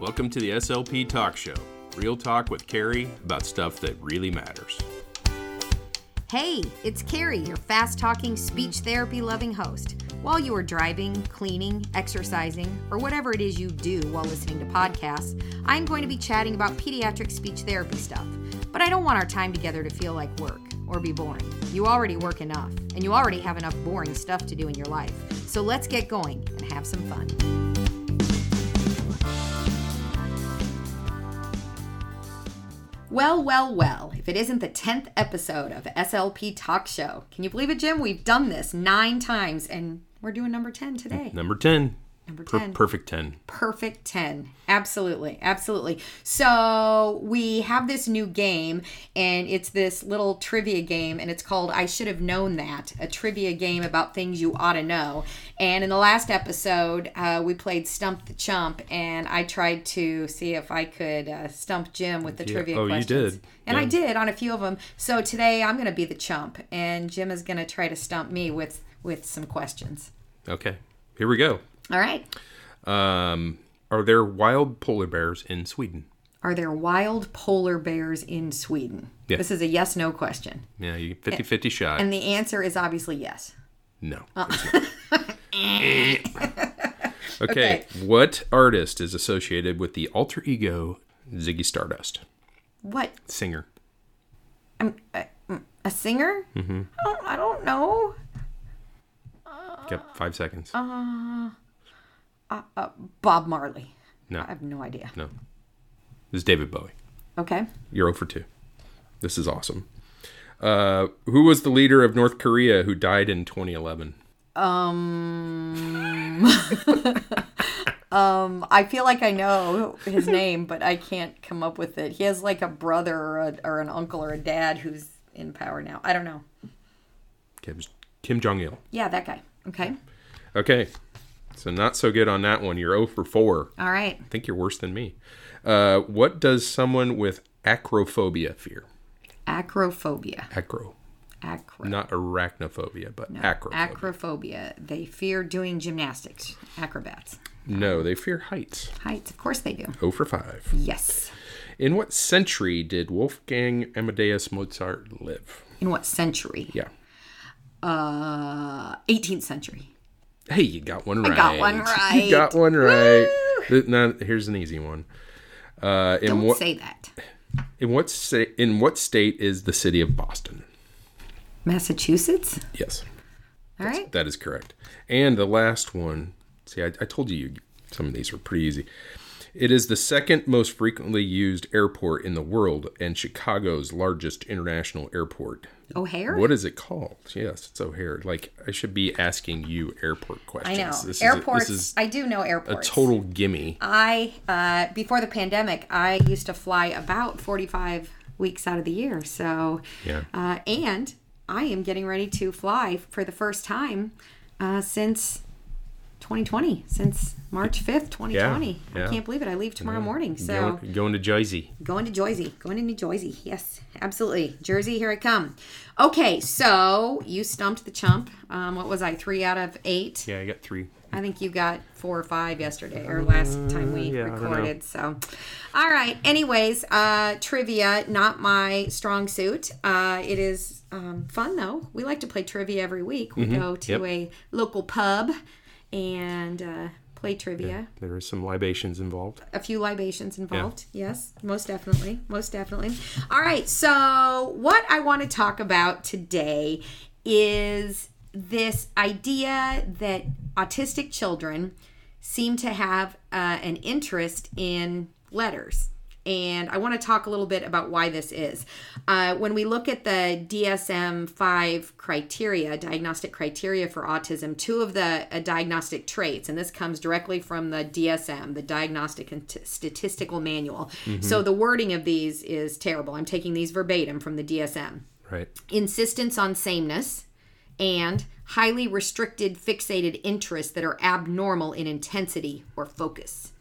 Welcome to the SLP Talk Show. Real talk with Cari about stuff that really matters. Hey, it's Cari, your fast talking, speech therapy loving host. While you are driving, cleaning, exercising, or whatever it is you do while listening to podcasts, I'm going to be chatting about pediatric speech therapy stuff. But I don't want our time together to feel like work or be boring. You already work enough, and you already have enough boring stuff to do in your life. So let's get going and have some fun. Well, well, well, if it isn't the 10th episode of SLP Talk Show. Can you believe it, Jim? We've done this nine times and we're doing number 10 today. Number 10. Number Per- perfect 10. Perfect 10. Absolutely. Absolutely. So, we have this new game, and it's this little trivia game, and it's called I Should Have Known That, a trivia game about things you ought to know. And in the last episode, uh, we played Stump the Chump, and I tried to see if I could uh, stump Jim with the Yeah. trivia Oh, you questions. did. And I did on a few of them. So, today I'm going to be the chump, and Jim is going to try to stump me with, with some questions. Okay. Here we go. All right. Um, are there wild polar bears in Sweden? Are there wild polar bears in Sweden? Yeah. This is a yes no question. Yeah, you 50 50 shot. And the answer is obviously yes. no. Uh. okay. Okay. What artist is associated with the alter ego Ziggy Stardust? What? Singer. I'm a, a singer? Mm-hmm. I, don't, I don't know. Got five seconds. Uh, Bob Marley. no. I have no idea. No. This is David Bowie. Okay. You're 0 for 2. This is awesome. Uh, who was the leader of North Korea who died in 2011? Um, um, I feel like I know his name, but I can't come up with it. He has like a brother or, a, or an uncle or a dad who's in power now. I don't know. Was Kim Jong Il. Yeah, that guy. Okay. Okay, so not so good on that one. You're 0 for 4. All right. I think you're worse than me. Uh, what does someone with acrophobia fear? Acrophobia. Acro. Acro. Not arachnophobia, but acrophobia. Acrophobia. They fear doing gymnastics. Acrobats. no, they fear heights. Heights. Of course they do. 0 for 5. Yes. In what century did Wolfgang Amadeus Mozart live? In what century? Yeah. Uh, 18th century. Hey, you got one right. I got one right. You got one right. Now, here's an easy one. Uh, in Don't what say that. in what sta- in what state is the city of Boston? Massachusetts. Yes, All right. that is correct. And the last one. See, I, I told you some of these were pretty easy. It is the second most frequently used airport in the world and Chicago's largest international airport. O'Hare. What is it called? Yes, it's O'Hare. Like I should be asking you airport questions. I know. This airports. Is a, this is I do know airports. a total gimme. I uh, before the pandemic, I used to fly about forty-five weeks out of the year. So, Yeah. uh, and I am getting ready to fly for the first time uh, since 2020, since March 5th, 2020. yeah. I can't believe it. I leave tomorrow morning. So Going, going to Jersey. going to Jersey, going to New Jersey. Yes, absolutely. Jersey, here I come. Okay, so you stumped the chump. Um, what was I? Three out of eight. Yeah, I got three. I think you got four or five yesterday or last time we yeah, I don't know. recorded. So, all right. Anyways, uh, trivia, not my strong suit. Uh, it is um, fun though. We like to play trivia every week. We go to Mm-hmm. Yep. a local pub and uh, play trivia. There There is some libations involved. A few libations involved. Yes, most definitely. Most definitely. All right. So, what I want to talk about today is this idea that autistic children seem to have uh, an interest in letters. And I want to talk a little bit about why this is. Uh, when we look at the DSM 5 criteria, diagnostic criteria for autism, two of the uh, diagnostic traits, and this comes directly from the DSM, the Diagnostic and T- Statistical Manual. So the wording of these is terrible. I'm taking these verbatim from the DSM Right. insistence on sameness, and highly restricted fixated interests that are abnormal in intensity or focus.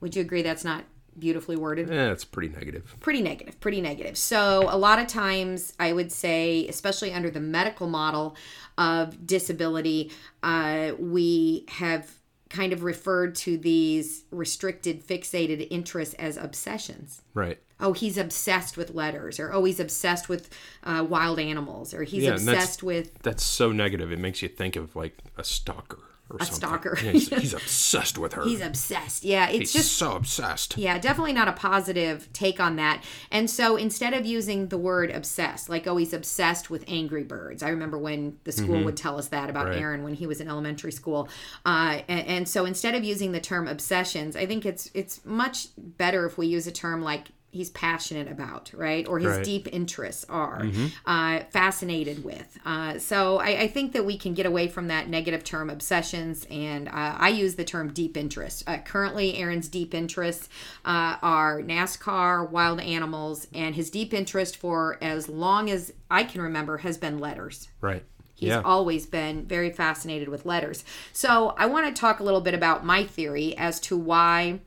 Would you agree that's not beautifully worded? Yeah, it's pretty negative. pretty negative pretty negative so a lot of times i would say especially under the medical model of disability uh, we have kind of referred to these restricted, fixated interests as obsessions. Right. Oh, he's obsessed with letters, or oh, he's obsessed with uh, wild animals, or he's Yeah, and that's- obsessed with That's so negative. It makes you think of like a stalker or A something. stalker. Yeah, he's, he's obsessed with her. he's obsessed. Yeah, it's He's just so obsessed. Yeah, definitely not a positive take on that. And so instead of using the word obsessed, like, oh, he's obsessed with Angry Birds. I remember when the school would tell us that about Mm-hmm. Right. Aaron when he was in elementary school. Uh, and, and so instead of using the term obsessions, I think it's it's much better if we use a term like he's passionate about, right? Or his Right. Mm-hmm. deep interests are uh, fascinated with. Uh, so I, I think that we can get away from that negative term obsessions, and uh, I use the term deep interest. Uh, currently, Aaron's deep interests uh, are NASCAR, wild animals, and his deep interest for as long as I can remember has been letters. Right. He's yeah. always been very fascinated with letters. So I want to talk a little bit about my theory as to why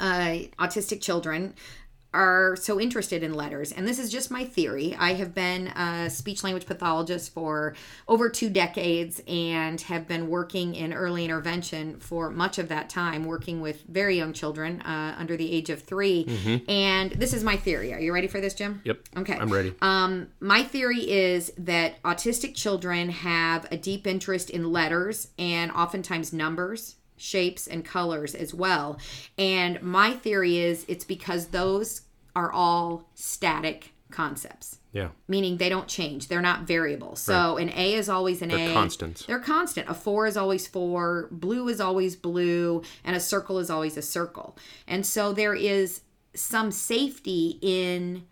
uh, autistic children are so interested in letters. And this is just my theory. I have been a speech language pathologist for over two decades and have been working in early intervention for much of that time, working with very young children uh, under the age of 3 And this is my theory. Are you ready for this, Jim? Yep. Okay. I'm ready. Um, my theory is that autistic children have a deep interest in letters and oftentimes numbers, shapes, and colors as well. And my theory is it's because those are all static concepts. yeah. Meaning they don't change. They're not variable. So an A is always an They're A. constants. They're constant. A four is always four. Blue is always blue. And a circle is always a circle. And so there is some safety in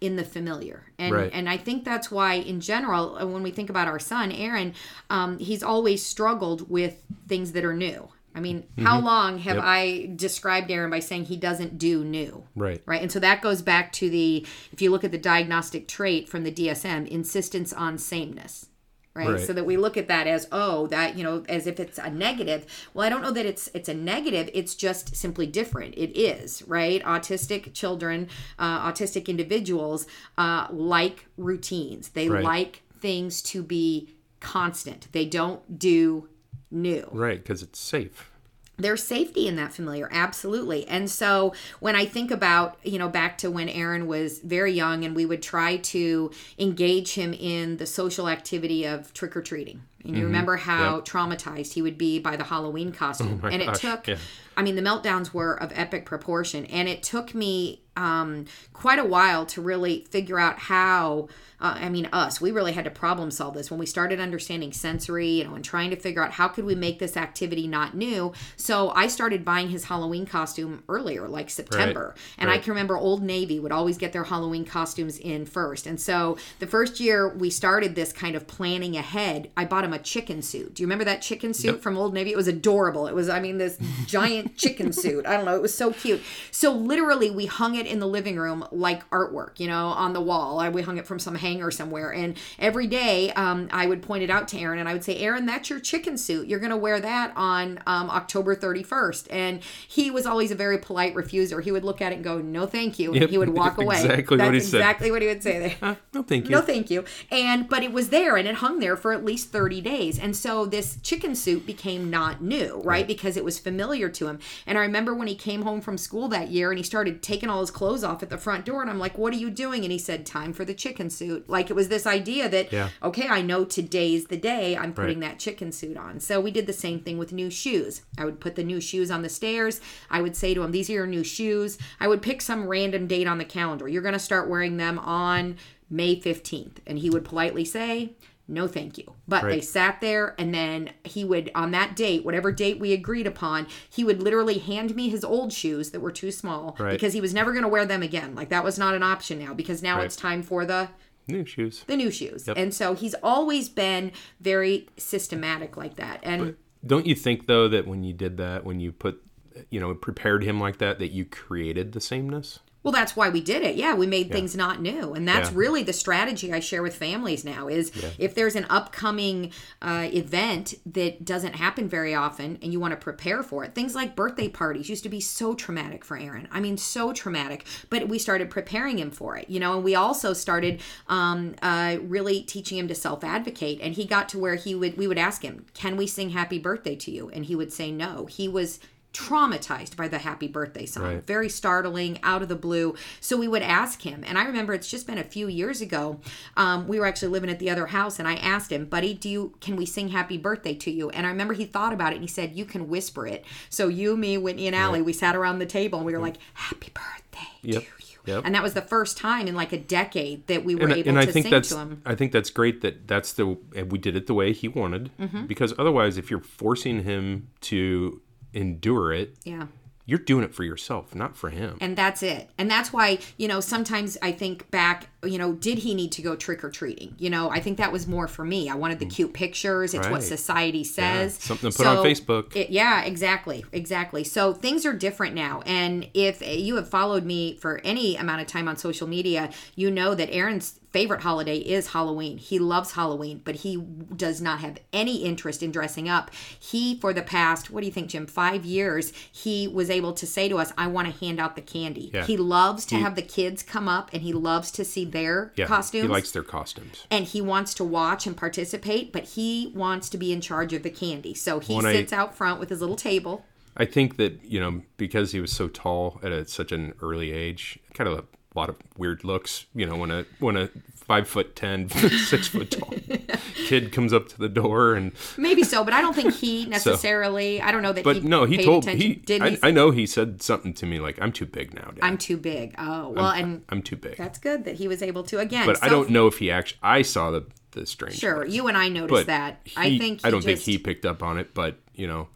in the familiar and Right. and i think that's why in general uh, when we think about our son aaron um, he's always struggled with things that are new i mean how long have Mm-hmm. Yep. i described aaron by saying he doesn't do new Right. right and so that goes back to the if you look at the diagnostic trait from the dsm insistence on sameness right? Right. so that we look at that as oh that you know as if it's a negative well i don't know that it's it's a negative it's just simply different it is right autistic children uh, autistic individuals uh, like routines they Right. like things to be constant they don't do new Right. Because it's safe. there's safety in that familiar absolutely and so when i think about you know back to when aaron was very young and we would try to engage him in the social activity of trick-or-treating and you remember how traumatized he would be by the halloween costume. My and it gosh, took yeah. i mean the meltdowns were of epic proportion. And it took me um, quite a while to really figure out how uh, i mean us we really had to problem solve this. When we started understanding sensory you know and trying to figure out how could we make this activity not new. So i started buying his halloween costume earlier like september. And i can remember old navy would always get their halloween costumes in first. And so the first year we started this kind of planning ahead i bought him a chicken suit. Do you remember that chicken suit from old navy? It was adorable. It was i mean this giant chicken suit. I don't know. It was so cute. So literally we hung it in the living room like artwork you know on the wall. I, we hung it from some hanger somewhere. And every day um, i would point it out to aaron and i would say aaron that's your chicken suit. You're going to wear that on um, october 31st and he was always a very polite refuser. He would look at it and go no thank you. And Yep, he would walk away exactly that's what he said. exactly what he would say there. Uh, no, thank you. no thank you. And but it was there and it hung there for at least 30 days. And so this chicken suit became not new right, because it was familiar to him. And i remember when he came home from school that year and he started taking all his clothes off at the front door and i'm like what are you doing? And he said time for the chicken suit like it was this idea that Yeah. okay i know today's the day i'm putting Right. that chicken suit on. So we did the same thing with new shoes. I would put the new shoes on the stairs. I would say to him these are your new shoes. I would pick some random date on the calendar. You're going to start wearing them on may 15th and he would politely say no thank you but they sat there and then he would on that date whatever date we agreed upon he would literally hand me his old shoes that were too small Right. because he was never going to wear them again like that was not an option now because now Right. it's time for the New shoes. the new shoes. And so he's always been very systematic like that. And Don't you think though that when you did that, when you put, you know, prepared him like that, that you created the sameness? Well, that's why we did it. Yeah, we made things not new, and that's Yeah. really the strategy I share with families now. Is if there's an upcoming uh, event that doesn't happen very often, and you want to prepare for it. Things like birthday parties used to be so traumatic for Aaron. I mean, so traumatic. But we started preparing him for it, you know, and we also started um, uh, really teaching him to self advocate. And he got to where he would we would ask him, "Can we sing Happy Birthday to you?" And he would say no. He was traumatized by the happy birthday song Right. very startling out of the blue so we would ask him and i remember it's just been a few years ago um, we were actually living at the other house and i asked him buddy do you can we sing happy birthday to you and i remember he thought about it and he said you can whisper it so you me whitney and Allie, we sat around the table and we were like happy birthday Yep. to you Yep. and that was the first time in like a decade that we were and, able and I to think sing that's to him I think that's great that that's the and we did it the way he wanted Mm-hmm. because otherwise if you're forcing him to endure it yeah. you're doing it for yourself not for him. And that's it. And that's why you know sometimes i think back you know did he need to go trick-or-treating? You know i think that was more for me. I wanted the mm. cute pictures. It's what society says. Something to put on Facebook. it, yeah exactly exactly. So things are different now. And if you have followed me for any amount of time on social media you know that aaron's favorite holiday is Halloween. He loves Halloween, but he does not have any interest in dressing up. He, for the past, what do you think, Jim, five years, he was able to say to us, I want to hand out the candy. Yeah. He loves to have the kids come up and he loves to see their yeah costumes he likes their costumes and he wants to watch and participate, but he wants to be in charge of the candy. So he When I- sits out front with his little table. I think that you know because he was so tall at a, such an early age, kind of a lot of weird looks. You know, when a when a five foot ten, six foot tall kid comes up to the door and Maybe so, but I don't think he necessarily. I don't know that. but he no, he paid told attention. he. Did I, he? I know he said something to me like, "I'm too big now, Dad. I'm too big. Oh well, and I'm too big." that's good that he was able to again. But I don't know if he actually. I saw the the strange. Sure, you and I noticed but that. he- I think. I don't just, think he picked up on it, but you know,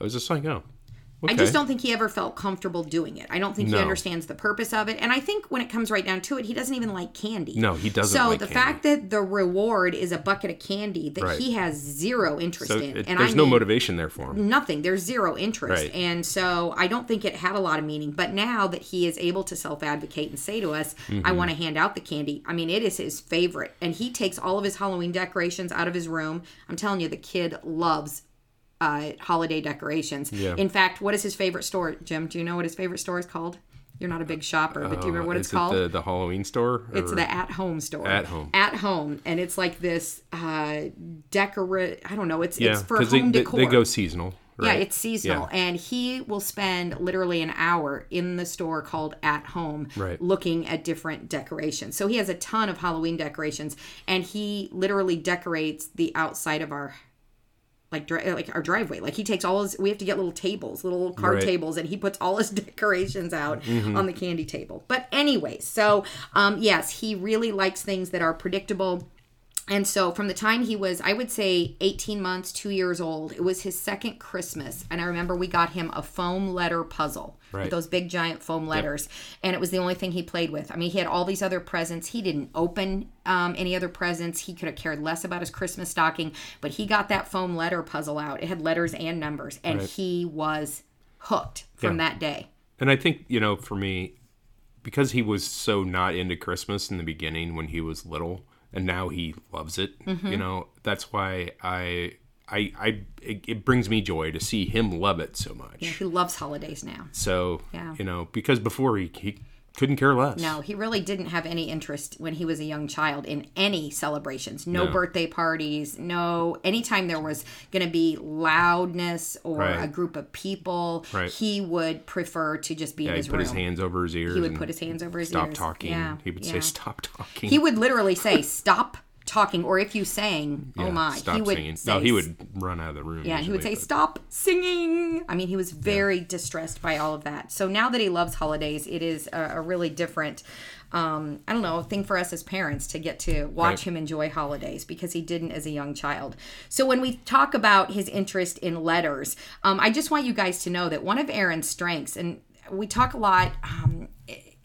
I was just like, oh, okay. I just don't think he ever felt comfortable doing it. I don't think he understands the purpose of it. And I think when it comes right down to it, he doesn't even like candy. No, he doesn't So like the candy. fact that the reward is a bucket of candy that Right. he has zero interest So in, it- and there's I no mean, motivation there for him. nothing. There's zero interest. Right. And so I don't think it had a lot of meaning. But now that he is able to self advocate and say to us, I Mm-hmm. want to hand out the candy, I mean, it is his favorite. And he takes all of his Halloween decorations out of his room. I'm telling you, the kid loves uh, holiday decorations. Yeah. In fact, what is his favorite store, Jim? Do you know what his favorite store is called? You're not a big shopper, but do you remember what Uh, it's called? the, the Halloween store? It's the at home store. At home. At home. And it's like this uh decorate I don't know, it's yeah, it's for home they, decor. they go seasonal. Yeah, right? it's seasonal. And he will spend literally an hour in the store called At Home Right. looking at different decorations. So he has a ton of Halloween decorations and he literally decorates the outside of our like dri- like our driveway. Like he takes all his we have to get little tables, little card Right. Mm-hmm. tables and he puts all his decorations out on the candy table. But anyway, so um yes, he really likes things that are predictable. And so from the time he was, I would say 18 months, two years old, it was his second Christmas. And I remember we got him a foam letter puzzle Right. with those big giant foam letters. And it was the only thing he played with. I mean, he had all these other presents. He didn't open um, any other presents. He could have cared less about his Christmas stocking, but he got that foam letter puzzle out. It had letters and numbers. And he was hooked from Yeah. that day. And I think, you know, for me, because he was so not into Christmas in the beginning when he was little, and now he loves it, Mm-hmm. you know, that's why I, I, I, it, it brings me joy to see him love it so much. Yeah, He loves holidays now. So, Yeah. you know, because before he, he couldn't care less. No, he really didn't have any interest when he was a young child in any celebrations. No, No. birthday parties, no anytime there was going to be loudness or Right. a group of people, Right. he would prefer to just be Yeah, in he his put room. his hands over his ears. he would put his hands over his stop ears. Stop talking. Yeah, he would yeah. say, "Stop talking." He would literally say, "Stop talking," or if you sang, "Oh my," stop he would singing. say, no, he would run out of the room. yeah, he would say, usually, "Stop singing." I mean, he was very distressed by all of that. So now that he loves holidays, it is a, a really different, um, I don't know, thing for us as parents to get to watch Right. him enjoy holidays because he didn't as a young child. So when we talk about his interest in letters, um, I just want you guys to know that one of Aaron's strengths, and we talk a lot um,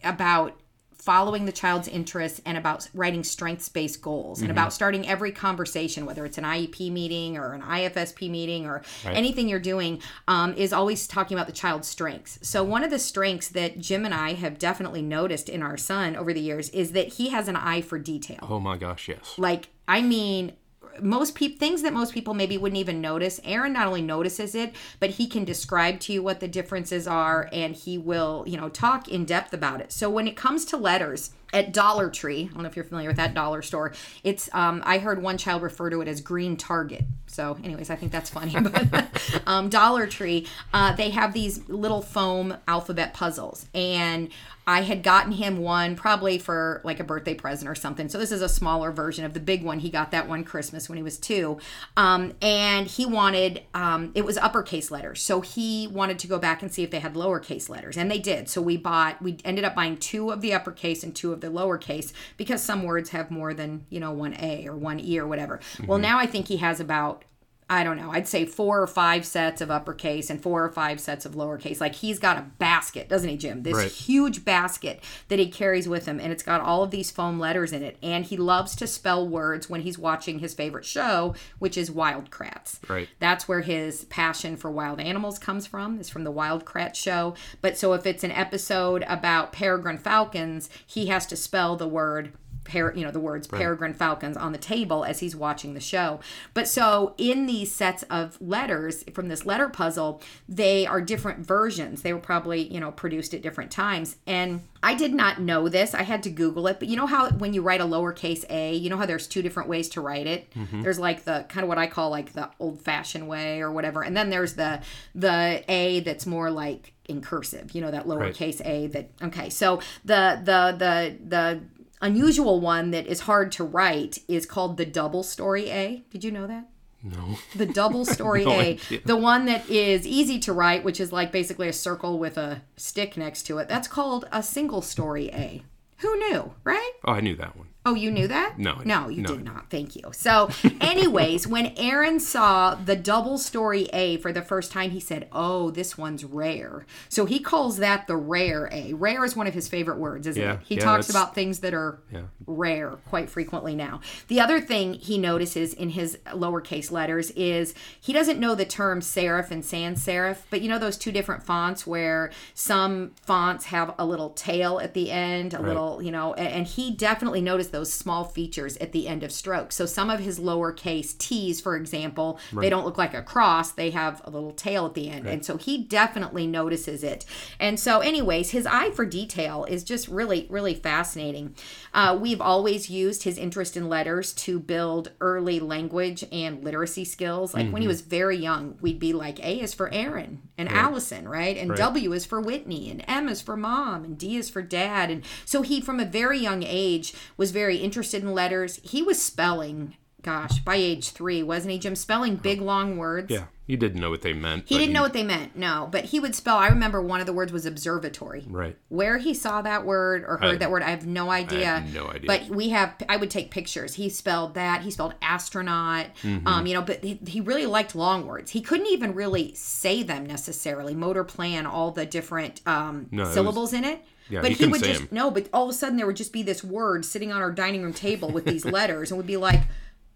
about following the child's interests and about writing strengths-based goals Mm-hmm. and about starting every conversation, whether it's an IEP meeting or an IFSP meeting or anything you're doing, um, is always talking about the child's strengths. So one of the strengths that Jim and I have definitely noticed in our son over the years is that he has an eye for detail. Oh my gosh, yes. Like, I mean, most people things that most people maybe wouldn't even notice. Aaron not only notices it, but he can describe to you what the differences are, and he will, you know, talk in depth about it. So when it comes to letters at Dollar Tree, I don't know if you're familiar with that dollar store. It's um, I heard one child refer to it as Green Target. So, anyways, I think that's funny. But um, Dollar Tree, uh, they have these little foam alphabet puzzles, and I had gotten him one probably for like a birthday present or something. So this is a smaller version of the big one. He got that one Christmas when he was two, um, and he wanted um, it was uppercase letters. So he wanted to go back and see if they had lowercase letters, and they did. So we bought we ended up buying two of the uppercase and two of the lowercase because some words have more than you know one A or one E or whatever. Well, mm-hmm. now I think he has about I don't know, I'd say four or five sets of uppercase and four or five sets of lowercase. Like he's got a basket, doesn't he, Jim? This Right. huge basket that he carries with him, and it's got all of these foam letters in it. And he loves to spell words when he's watching his favorite show, which is Wild Kratts. Right. That's where his passion for wild animals comes from, is from the Wild Kratts show. But so if it's an episode about peregrine falcons, he has to spell the word you know the words peregrine falcons on the table as he's watching the show. But so in these sets of letters from this letter puzzle they are different versions. They were probably you know produced at different times. And i did not know this. I had to google it. But you know how when you write a lowercase a you know how there's two different ways to write it? Mm-hmm. There's like the kind of what i call like the old fashioned way or whatever. And then there's the the a that's more like in cursive you know that lowercase a that okay. So the the the the unusual one that is hard to write is called the double story A. Did you know that? No. The double story No A. idea. The one that is easy to write, which is like basically a circle with a stick next to it, that's called a single story A. Who knew, right? Oh, I knew that one. Oh, you knew that? No, No, you No, did not. Thank you. So, anyways, when Aaron saw the double story A for the first time, he said, Oh, this one's rare. So he calls that the rare A. Rare is one of his favorite words, isn't Yeah, it? He yeah, talks that's- about things that are Yeah. rare quite frequently now. The other thing he notices in his lowercase letters is he doesn't know the term serif and sans serif, but you know those two different fonts where some fonts have a little tail at the end, a little, you know, and he definitely noticed those small features at the end of strokes. So some of his lowercase t's, for example, they don't look like a cross, they have a little tail at the end. And so he definitely notices it. And so, anyways, his eye for detail is just really, really fascinating. Uh, we've always used his interest in letters to build early language and literacy skills. Like when he was very young, we'd be like, A is for Aaron and Allison, right? And W is for Whitney, and M is for mom, and D is for dad. And so he, from a very young age, was very interested in letters. He was spelling, gosh, by age three, wasn't he, Jim? Spelling big, long words. Yeah. He didn't know what they meant. He didn't know what they meant, no. But he would spell. I remember one of the words was observatory. Right. Where he saw that word or heard I- that word, I have no idea. have no idea. But we have. I would take pictures. He spelled that. He spelled astronaut. Mm-hmm. Um, you know, but he, he really liked long words. He couldn't even really say them necessarily. Motor plan, all the different um, No, it was- syllables in it. Yeah, but he he, would just 'em. no. But all of a sudden, there would just be this word sitting on our dining room table with these letters, and we'd be like,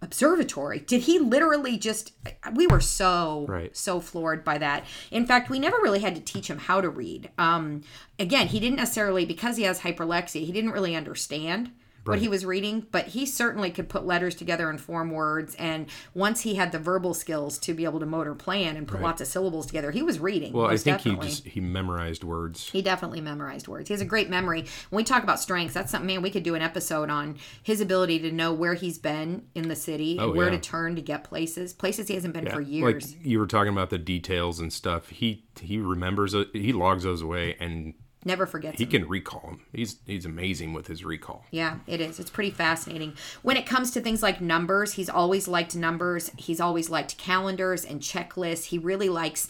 observatory. Did he literally just? We were so Right. so floored by that. In fact, we never really had to teach him how to read. Um, again, he didn't necessarily because he has hyperlexia. He didn't really understand what he was reading, but he certainly could put letters together and form words. And once he had the verbal skills to be able to motor plan and put lots of syllables together, he was reading. Well, I think definitely. he just he memorized words. He definitely memorized words. He has a great memory. When we talk about strengths, that's something, man, we could do an episode on his ability to know where he's been in the city and Oh, where yeah. to turn to get places, places he hasn't been for years. Like you were talking about the details and stuff. He he remembers. Uh, he logs those away and Never forgets he them. can recall him. He's he's amazing with his recall. Yeah, it is. It's pretty fascinating. When it comes to things like numbers, he's always liked numbers. He's always liked calendars and checklists. He really likes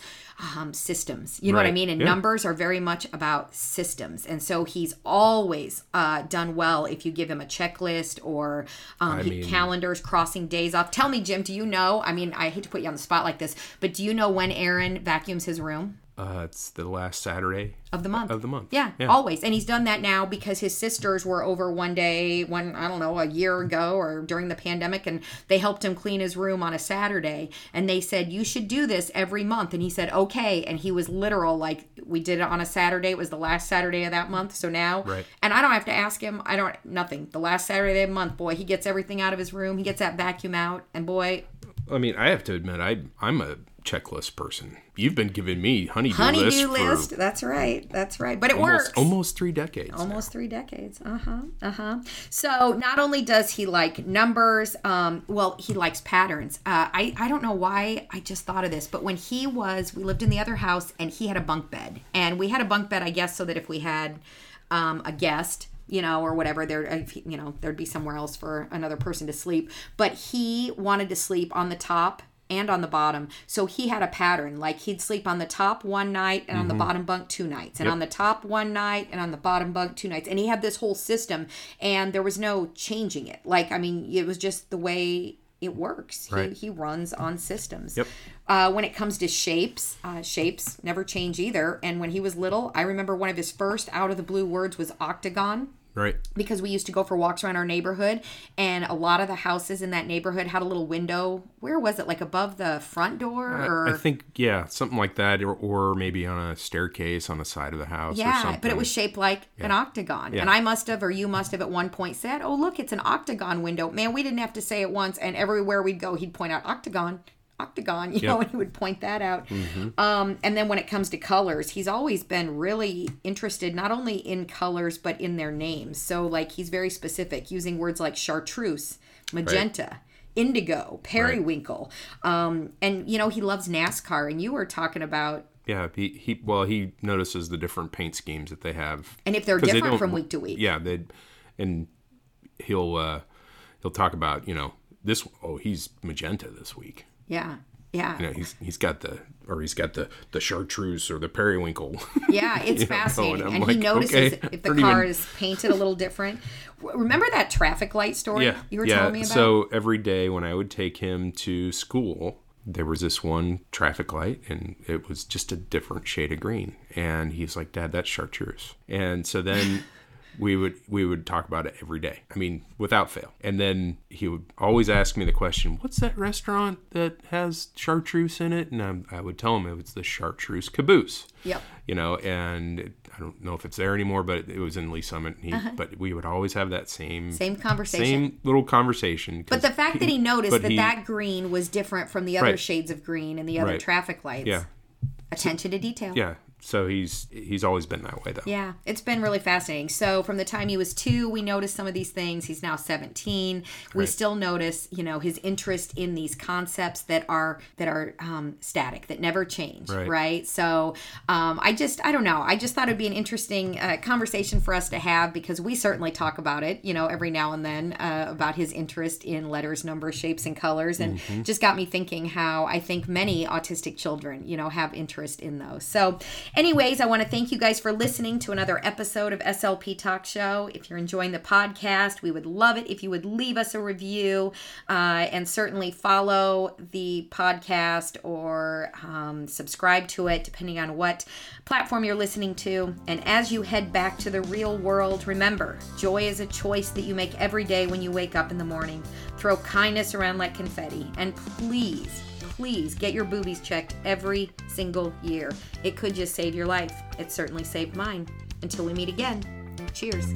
um, systems. You know what I mean? And Yeah. numbers are very much about systems. And so he's always uh, done well if you give him a checklist or um, he- mean- calendars, crossing days off. Tell me, Jim, do you know? I mean, I hate to put you on the spot like this, but do you know when Aaron vacuums his room? Uh, it's the last Saturday of the month. Of the month. Yeah, yeah, always. And he's done that now because his sisters were over one day, one I don't know, a year ago or during the pandemic, and they helped him clean his room on a Saturday. And they said you should do this every month, and he said okay. And he was literal, like we did it on a Saturday. It was the last Saturday of that month. So now, right. And I don't have to ask him. I don't nothing. The last Saturday of the month, boy, he gets everything out of his room. He gets that vacuum out, and boy. I mean, I have to admit, I I'm a checklist person. You've been giving me honeydew, honeydew list. list. That's right. That's right. But it almost, works. Almost three decades. Almost now. three decades. Uh huh. Uh huh. So not only does he like numbers, um, well, he likes patterns. Uh, I I don't know why I just thought of this, but when he was, we lived in the other house, and he had a bunk bed, and we had a bunk bed, I guess, so that if we had um, a guest you know, or whatever. There, you know, there'd be somewhere else for another person to sleep. But he wanted to sleep on the top and on the bottom. So he had a pattern. Like he'd sleep on the top one night and mm-hmm. on the mm-hmm. bottom bunk two nights, and yep. on the top one night and on the bottom bunk two nights. And he had this whole system, and there was no changing it. Like I mean, it was just the way it works. Right. He, he runs on systems. Yep. Uh, when it comes to shapes, uh, shapes never change either. And when he was little, I remember one of his first out of the blue words was octagon. Right. Because we used to go for walks around our neighborhood, and a lot of the houses in that neighborhood had a little window. Where was it? Like above the front door? Or I, I think yeah, something like that, or, or maybe on a staircase on the side of the house. Yeah, but it was shaped like yeah. an octagon, yeah. and I must have, or you must have, at one point said, "Oh, look, it's an octagon window." Man, we didn't have to say it once, and everywhere we'd go, he'd point out octagon octagon, you yep. know, and he would point that out. Mm-hmm. Um, and then when it comes to colors, he's always been really interested not only in colors but in their names. So like he's very specific, using words like chartreuse, magenta. Right. Indigo, periwinkle, right. um, and you know he loves NASCAR. And you were talking about yeah, he, he well he notices the different paint schemes that they have, and if they're different they from week to week. Yeah, they and he'll uh, he'll talk about you know this. Oh, he's magenta this week. Yeah. Yeah. You know, he's he's got the or he's got the the chartreuse or the periwinkle. Yeah, it's fascinating. and like, he notices okay, if the car even... is painted a little different. Remember that traffic light story yeah, you were yeah. telling me about? So every day when I would take him to school, there was this one traffic light and it was just a different shade of green. And he's like, Dad, that's chartreuse. And so then we would we would talk about it every day. I mean, without fail. And then he would always ask me the question, "What's that restaurant that has chartreuse in it?" And I, I would tell him it was the Chartreuse Caboose. Yep. You know, and it, I don't know if it's there anymore, but it was in Lee's Summit. He, uh-huh. But we would always have that same same conversation, same little conversation. But the fact he, that he noticed that he, that green was different from the other right. shades of green and the other right. traffic lights. Yeah. Attention to detail. Yeah, so he's he's always been that way though. Yeah, it's been really fascinating. So from the time he was 2, we noticed some of these things. He's now 17. Right. We still notice, you know, his interest in these concepts that are that are um, static, that never change, right? right? So um, I just I don't know. I just thought it'd be an interesting uh, conversation for us to have because we certainly talk about it, you know, every now and then uh, about his interest in letters, numbers, shapes and colors and mm-hmm. just got me thinking how I think many autistic children, you know, have interest in those. So Anyways, I want to thank you guys for listening to another episode of SLP Talk Show. If you're enjoying the podcast, we would love it if you would leave us a review uh, and certainly follow the podcast or um, subscribe to it, depending on what platform you're listening to. And as you head back to the real world, remember joy is a choice that you make every day when you wake up in the morning. Throw kindness around like confetti. And please, please get your boobies checked every single year. It could just save your life. It certainly saved mine. Until we meet again, cheers.